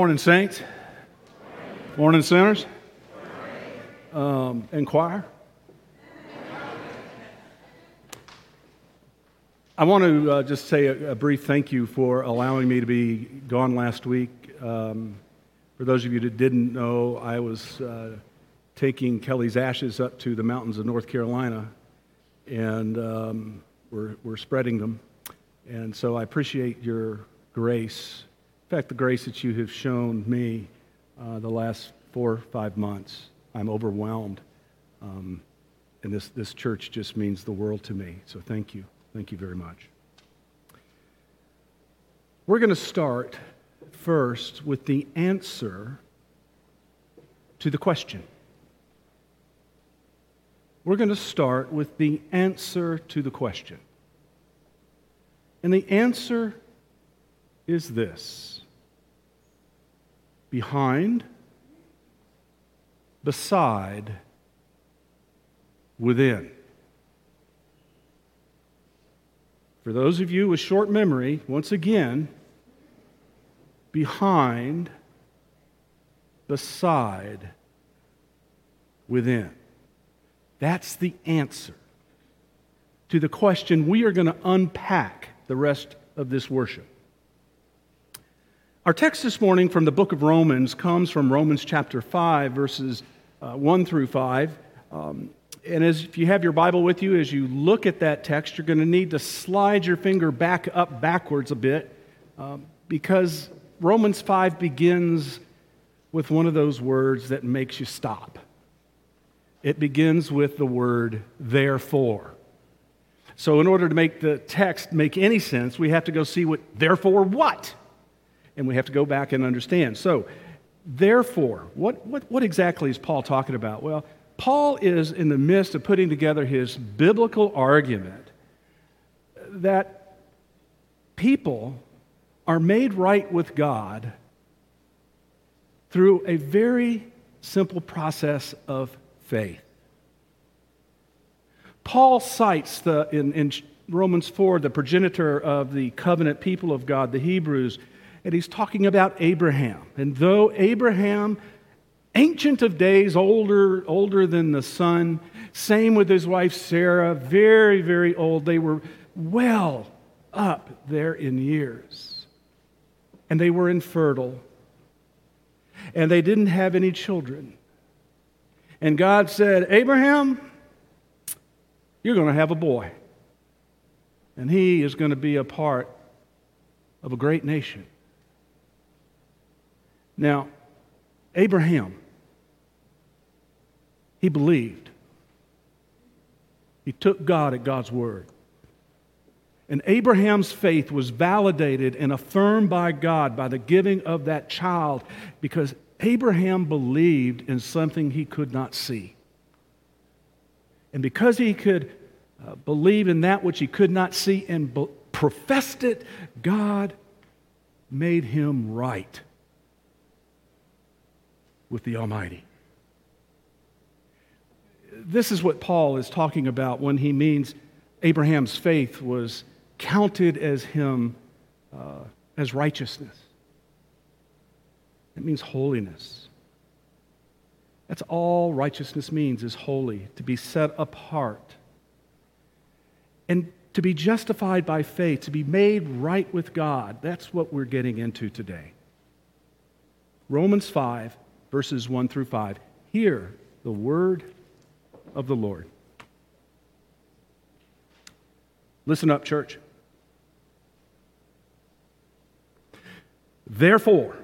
Morning, Saints. Morning, sinners. Um, and choir. I want to uh, just say a, a, brief thank you for allowing me to be gone last week. Um, for those of you that didn't know, I was uh, taking Kelly's ashes up to the mountains of North Carolina, and um, we're, we're spreading them. And so I appreciate your grace in fact, the grace that you have shown me uh, the last four or five months, I'm overwhelmed. Um, and this, this church just means the world to me. So thank you. Thank you very much. We're going to start first with the answer to the question. We're going to start with the answer to the question. And the answer is this behind, beside, within. For those of you with short memory, once again, behind, beside, within. That's the answer to the question we are going to unpack the rest of this worship. Our text this morning from the book of Romans comes from Romans chapter 5, verses uh, 1 through 5. Um, and as if you have your Bible with you, as you look at that text, you're going to need to slide your finger back up backwards a bit um, because Romans 5 begins with one of those words that makes you stop. It begins with the word therefore. So, in order to make the text make any sense, we have to go see what therefore what and we have to go back and understand. So, therefore, what, what, what exactly is Paul talking about? Well, Paul is in the midst of putting together his biblical argument that people are made right with God through a very simple process of faith. Paul cites the, in, in Romans 4 the progenitor of the covenant people of God, the Hebrews, and he's talking about Abraham. And though Abraham, ancient of days, older, older than the sun, same with his wife Sarah, very, very old, they were well up there in years. And they were infertile. And they didn't have any children. And God said, Abraham, you're going to have a boy. And he is going to be a part of a great nation. Now, Abraham, he believed. He took God at God's word. And Abraham's faith was validated and affirmed by God by the giving of that child because Abraham believed in something he could not see. And because he could uh, believe in that which he could not see and be- professed it, God made him right with the Almighty. This is what Paul is talking about when he means Abraham's faith was counted as him uh, as righteousness. It means holiness. That's all righteousness means is holy, to be set apart. And to be justified by faith, to be made right with God. That's what we're getting into today. Romans 5 verses 1 through 5. Hear the word of the Lord. Listen up, church. Therefore,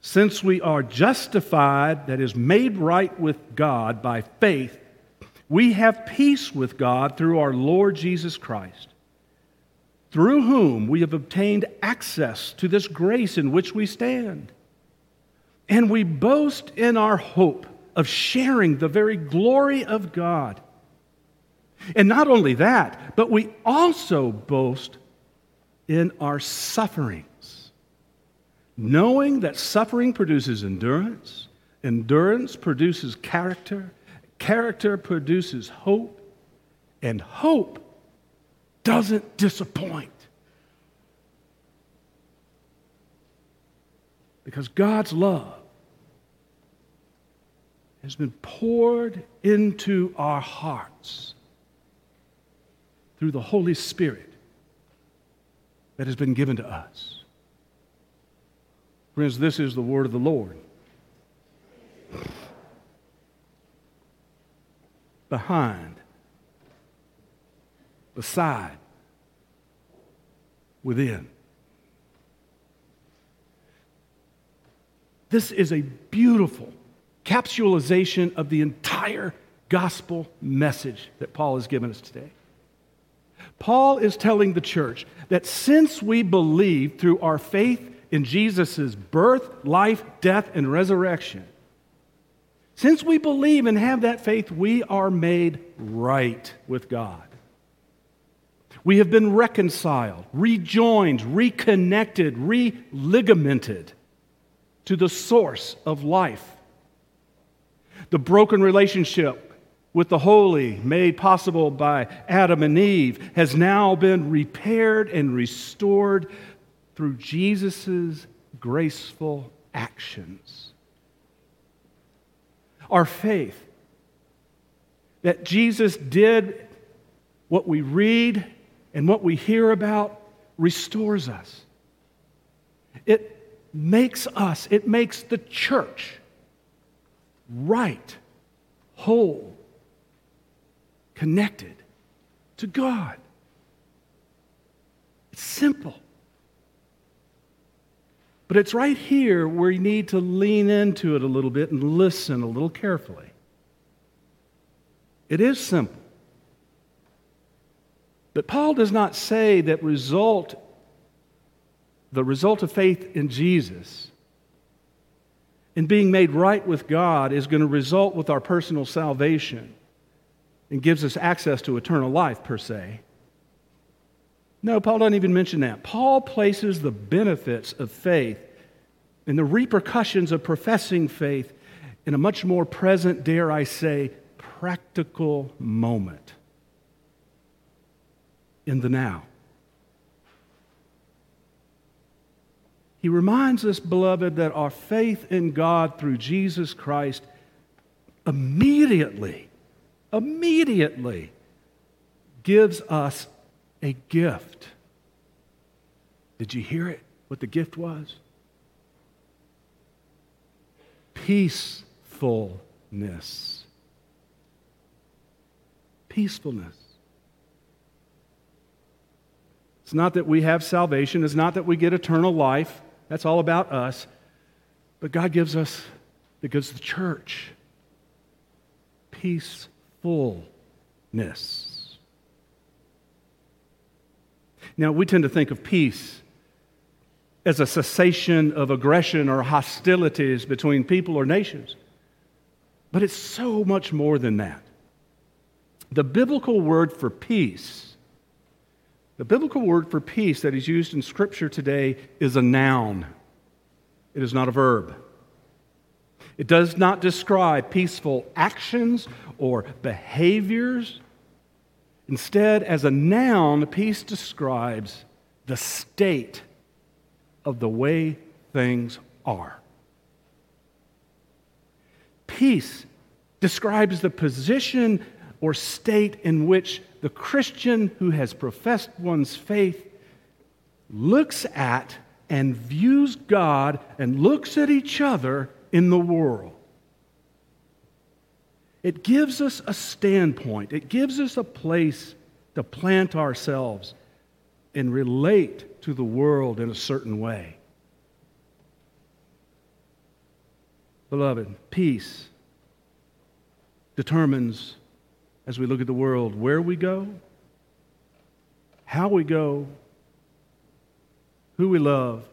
since we are justified, that is, made right with God by faith, we have peace with God through our Lord Jesus Christ, through whom we have obtained access to this grace in which we stand. And we boast in our hope of sharing the very glory of God. And not only that, but we also boast in our sufferings, knowing that suffering produces endurance, endurance produces character, character produces hope, and hope doesn't disappoint. Because God's love has been poured into our hearts through the Holy Spirit that has been given to us. Friends, this is the word of the Lord. Behind, beside, within. This is a beautiful capsulization of the entire gospel message that Paul has given us today. Paul is telling the church that since we believe through our faith in Jesus' birth, life, death, and resurrection, since we believe and have that faith, we are made right with God. We have been reconciled, rejoined, reconnected, religamented to the source of life the broken relationship with the holy, made possible by Adam and Eve, has now been repaired and restored through Jesus' graceful actions. Our faith that Jesus did what we read and what we hear about restores us. It makes us, it makes the church right, whole, connected to God. It's simple. But it's right here where you need to lean into it a little bit and listen a little carefully. It is simple. But Paul does not say that result, the result of faith in Jesus and being made right with God is going to result with our personal salvation and gives us access to eternal life, per se. No, Paul doesn't even mention that. Paul places the benefits of faith and the repercussions of professing faith in a much more present, dare I say, practical moment in the now. He reminds us, beloved, that our faith in God through Jesus Christ immediately, immediately gives us a gift. Did you hear it? What the gift was? Peacefulness. Peacefulness. It's not that we have salvation, it's not that we get eternal life. That's all about us. But God gives us, because the church, peacefulness. Now, we tend to think of peace as a cessation of aggression or hostilities between people or nations. But it's so much more than that. The biblical word for peace the biblical word for peace that is used in Scripture today is a noun, it is not a verb. It does not describe peaceful actions or behaviors. Instead, as a noun, peace describes the state of the way things are. Peace describes the position or state in which the Christian who has professed one's faith looks at and views God and looks at each other in the world. It gives us a standpoint, it gives us a place to plant ourselves and relate to the world in a certain way. Beloved, peace determines as we look at the world where we go, how we go, who we love,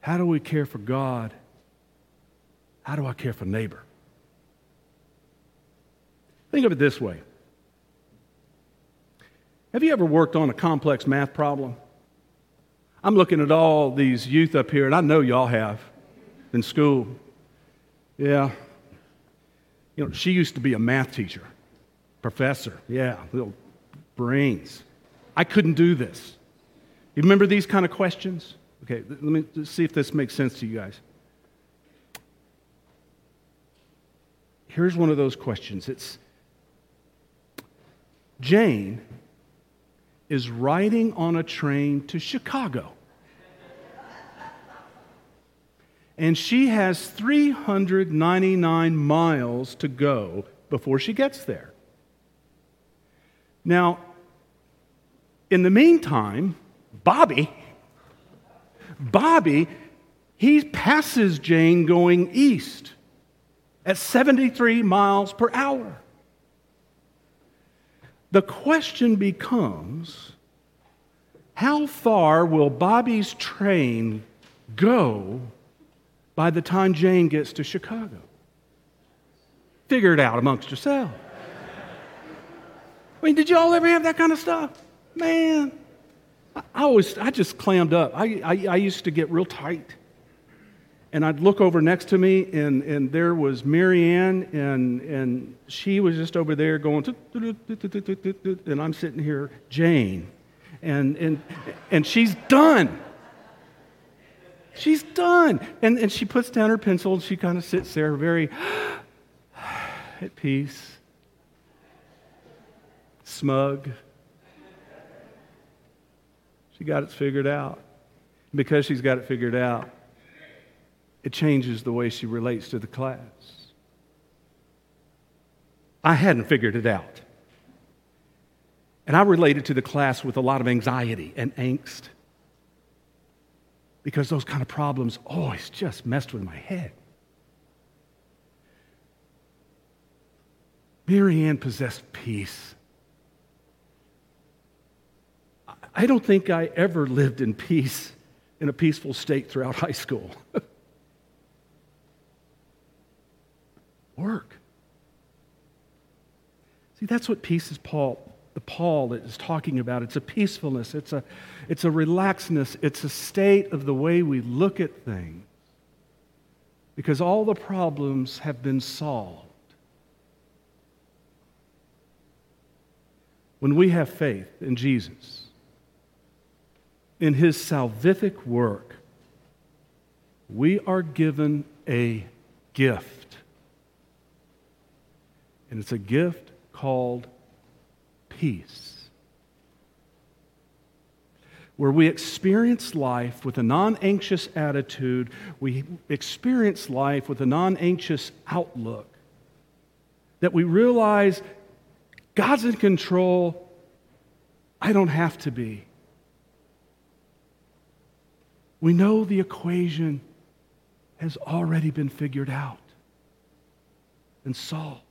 how do we care for God, how do I care for neighbor? Think of it this way. Have you ever worked on a complex math problem? I'm looking at all these youth up here, and I know y'all have in school. Yeah, you know, she used to be a math teacher, professor. Yeah, little brains. I couldn't do this. You remember these kind of questions? Okay, let me see if this makes sense to you guys. Here's one of those questions. It's Jane is riding on a train to Chicago. And she has 399 miles to go before she gets there. Now, in the meantime, Bobby, Bobby, he passes Jane going east at 73 miles per hour. The question becomes how far will Bobby's train go by the time Jane gets to Chicago? Figure it out amongst yourselves. I mean, did you all ever have that kind of stuff? Man, I always, I just clammed up. I, I, I used to get real tight and I'd look over next to me, and, and there was Marianne, and, and she was just over there going, and I'm sitting here, Jane, and, and, and she's done. She's done. And, and she puts down her pencil, and she kind of sits there very at peace, smug. She got it figured out. Because she's got it figured out, it changes the way she relates to the class. I hadn't figured it out. And I related to the class with a lot of anxiety and angst because those kind of problems always just messed with my head. Marianne possessed peace. I don't think I ever lived in peace, in a peaceful state throughout high school. work. See, that's what peace is Paul, the Paul is talking about. It's a peacefulness, it's a, it's a relaxedness, it's a state of the way we look at things. Because all the problems have been solved. When we have faith in Jesus, in his salvific work, we are given a gift. And it's a gift called peace. Where we experience life with a non anxious attitude, we experience life with a non anxious outlook. That we realize God's in control, I don't have to be. We know the equation has already been figured out and solved.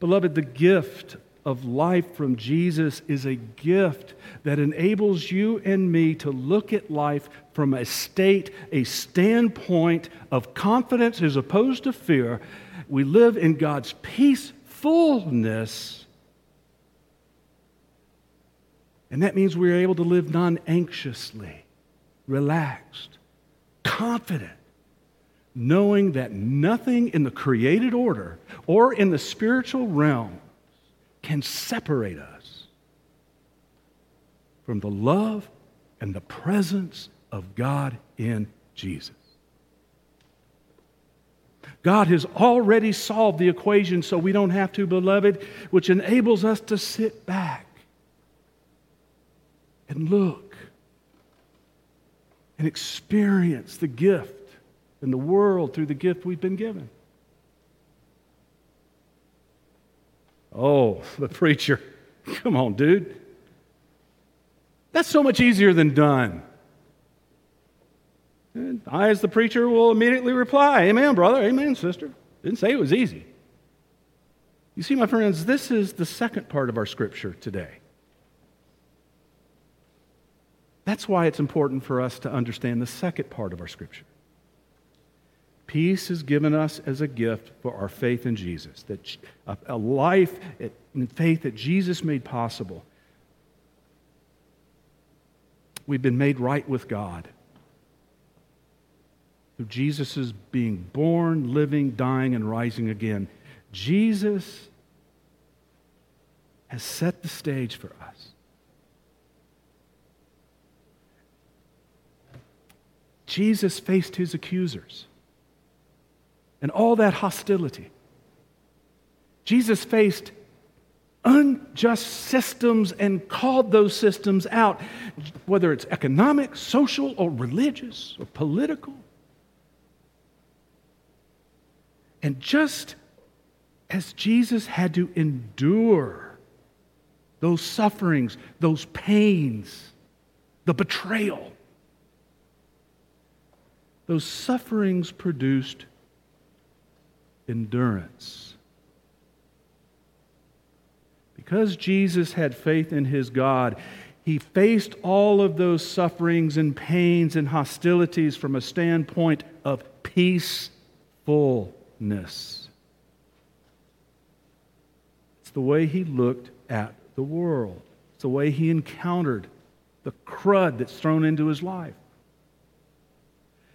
Beloved, the gift of life from Jesus is a gift that enables you and me to look at life from a state, a standpoint of confidence as opposed to fear. We live in God's peacefulness. And that means we're able to live non anxiously, relaxed, confident knowing that nothing in the created order or in the spiritual realm can separate us from the love and the presence of God in Jesus. God has already solved the equation so we don't have to, beloved, which enables us to sit back and look and experience the gift in the world through the gift we've been given. Oh, the preacher. Come on, dude. That's so much easier than done. And I, as the preacher, will immediately reply, Amen, brother. Amen, sister. Didn't say it was easy. You see, my friends, this is the second part of our scripture today. That's why it's important for us to understand the second part of our scripture. Peace is given us as a gift for our faith in Jesus, that a life in faith that Jesus made possible. We've been made right with God through Jesus' being born, living, dying, and rising again. Jesus has set the stage for us. Jesus faced his accusers and all that hostility. Jesus faced unjust systems and called those systems out, whether it's economic, social, or religious, or political. And just as Jesus had to endure those sufferings, those pains, the betrayal, those sufferings produced endurance. Because Jesus had faith in his God, he faced all of those sufferings and pains and hostilities from a standpoint of peacefulness. It's the way he looked at the world, it's the way he encountered the crud that's thrown into his life.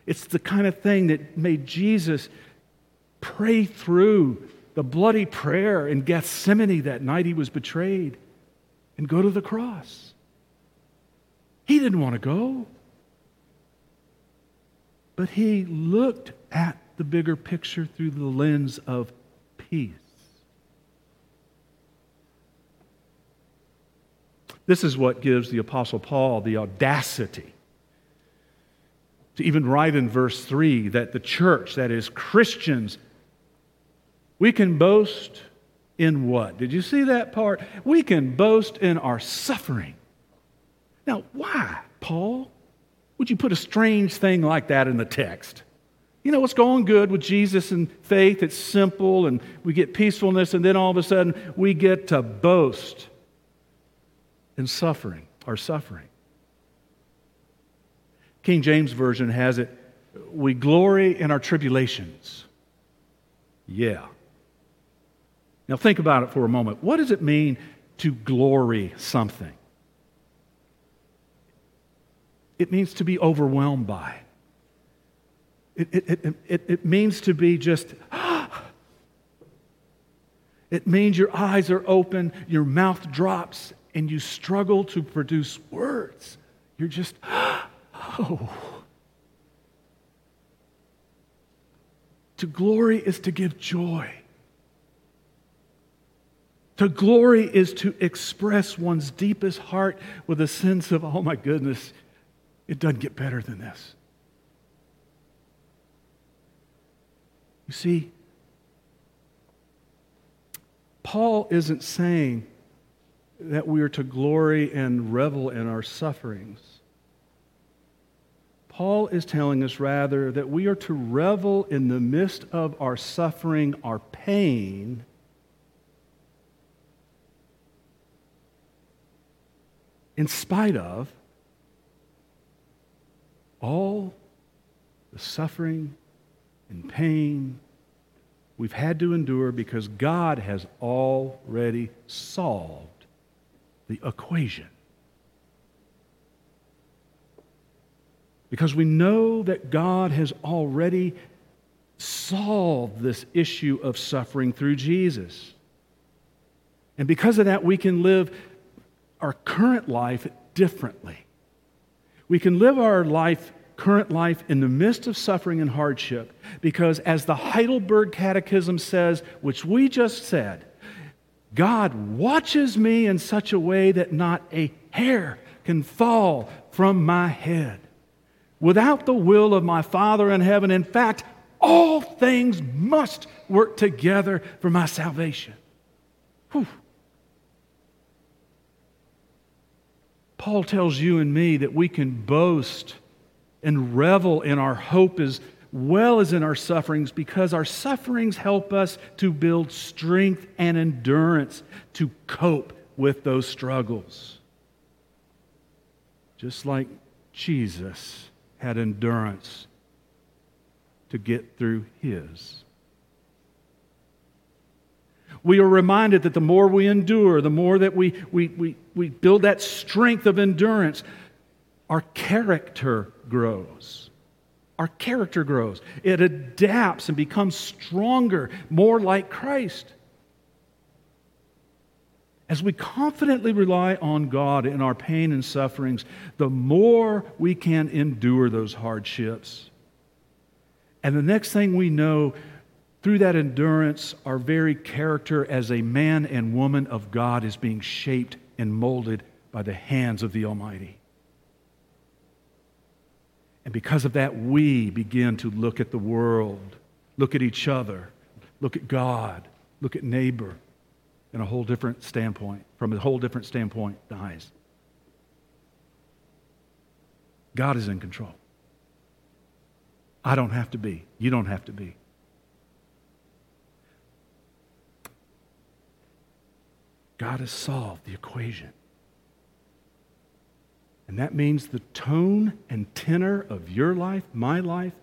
It's the kind of thing that made Jesus pray through the bloody prayer in Gethsemane that night he was betrayed and go to the cross. He didn't want to go. But he looked at the bigger picture through the lens of peace. This is what gives the Apostle Paul the audacity to even write in verse 3 that the church, that is, Christians, we can boast in what? Did you see that part? We can boast in our suffering. Now, why, Paul? Would you put a strange thing like that in the text? You know, what's going good with Jesus and faith? It's simple and we get peacefulness, and then all of a sudden we get to boast in suffering, our suffering. King James Version has it, we glory in our tribulations. Yeah. Now, think about it for a moment. What does it mean to glory something? It means to be overwhelmed by. It, it, it, it, means to be just, it means your eyes are open, your mouth drops, and you struggle to produce words. You're just, oh. To glory is to give joy. To glory is to express one's deepest heart with a sense of, oh my goodness, it doesn't get better than this. You see, Paul isn't saying that we are to glory and revel in our sufferings. Paul is telling us rather that we are to revel in the midst of our suffering, our pain, in spite of all the suffering and pain we've had to endure because God has already solved the equation. Because we know that God has already solved this issue of suffering through Jesus. And because of that, we can live our current life differently. We can live our life, current life, in the midst of suffering and hardship because, as the Heidelberg Catechism says, which we just said, God watches me in such a way that not a hair can fall from my head. Without the will of my Father in heaven, in fact, all things must work together for my salvation. Whew. Paul tells you and me that we can boast and revel in our hope as well as in our sufferings because our sufferings help us to build strength and endurance to cope with those struggles. Just like Jesus had endurance to get through his we are reminded that the more we endure, the more that we, we, we, we build that strength of endurance, our character grows. Our character grows. It adapts and becomes stronger, more like Christ. as we confidently rely on God in our pain and sufferings, the more we can endure those hardships. And the next thing we know, through that endurance, our very character as a man and woman of God is being shaped and molded by the hands of the Almighty. And because of that, we begin to look at the world, look at each other, look at God, look at neighbor in a whole different standpoint, from a whole different standpoint, eyes. God is in control. I don't have to be. You don't have to be. God has solved the equation. And that means the tone and tenor of your life, my life,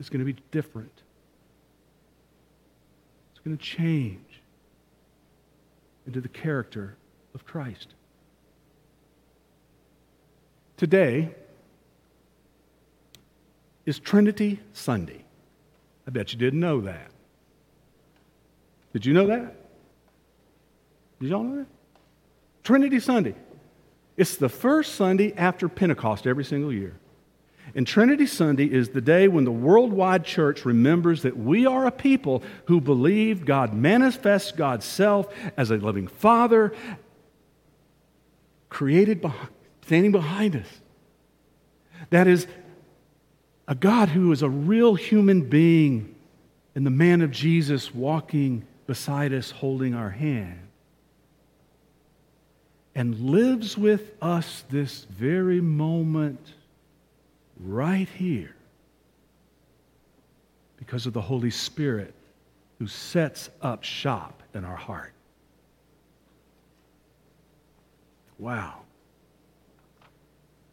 is going to be different. It's going to change into the character of Christ. Today, is Trinity Sunday. I bet you didn't know that. Did you know that? Did y'all know that? Trinity Sunday. It's the first Sunday after Pentecost every single year. And Trinity Sunday is the day when the worldwide church remembers that we are a people who believe God manifests God's self as a loving Father, created, behind, standing behind us. That is a God who is a real human being and the man of Jesus walking beside us, holding our hand, and lives with us this very moment right here because of the Holy Spirit who sets up shop in our heart. Wow.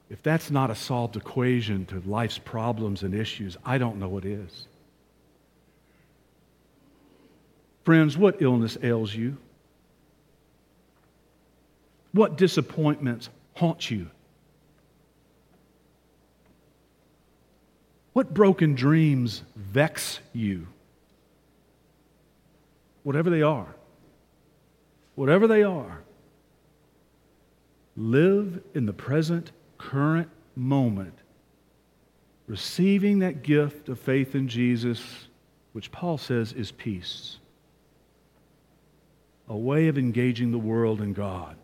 If that's not a solved equation to life's problems and issues, I don't know what is. Friends, what illness ails you? What disappointments haunt you? What broken dreams vex you? Whatever they are, whatever they are, live in the present current moment, receiving that gift of faith in Jesus, which Paul says is peace, a way of engaging the world and God.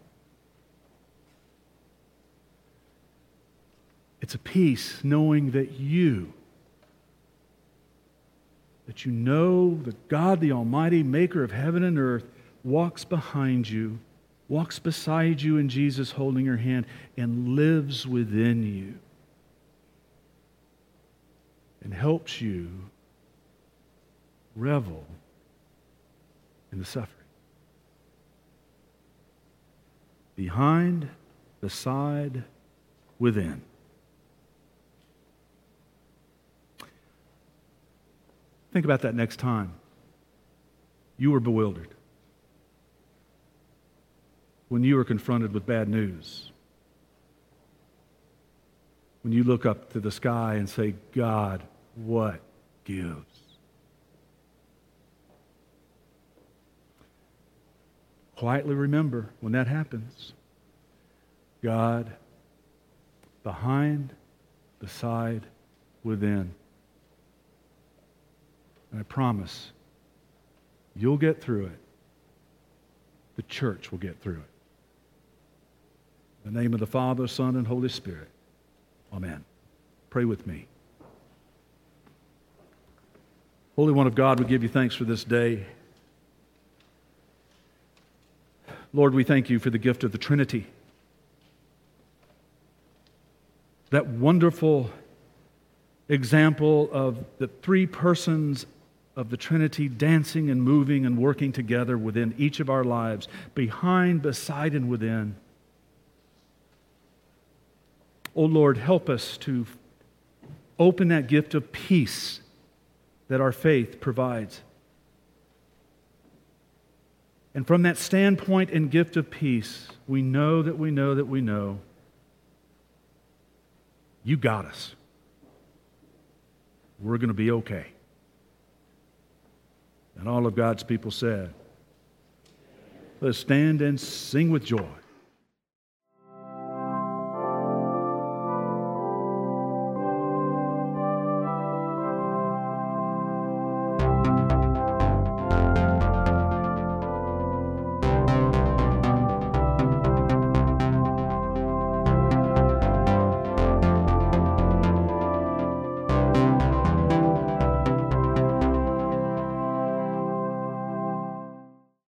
It's a peace knowing that you, that you know that God, the Almighty, maker of heaven and earth, walks behind you walks beside you in Jesus holding your hand and lives within you and helps you revel in the suffering. Behind, beside, within. Think about that next time. You were bewildered when you are confronted with bad news. When you look up to the sky and say, God, what gives? Quietly remember when that happens God behind, beside, within. And I promise you'll get through it. The church will get through it. In the name of the Father, Son, and Holy Spirit. Amen. Pray with me. Holy One of God, we give you thanks for this day. Lord, we thank you for the gift of the Trinity. That wonderful example of the three persons of the Trinity dancing and moving and working together within each of our lives, behind, beside, and within. Oh Lord, help us to open that gift of peace that our faith provides. And from that standpoint and gift of peace, we know that we know that we know you got us. We're going to be okay. And all of God's people said, Let us stand and sing with joy.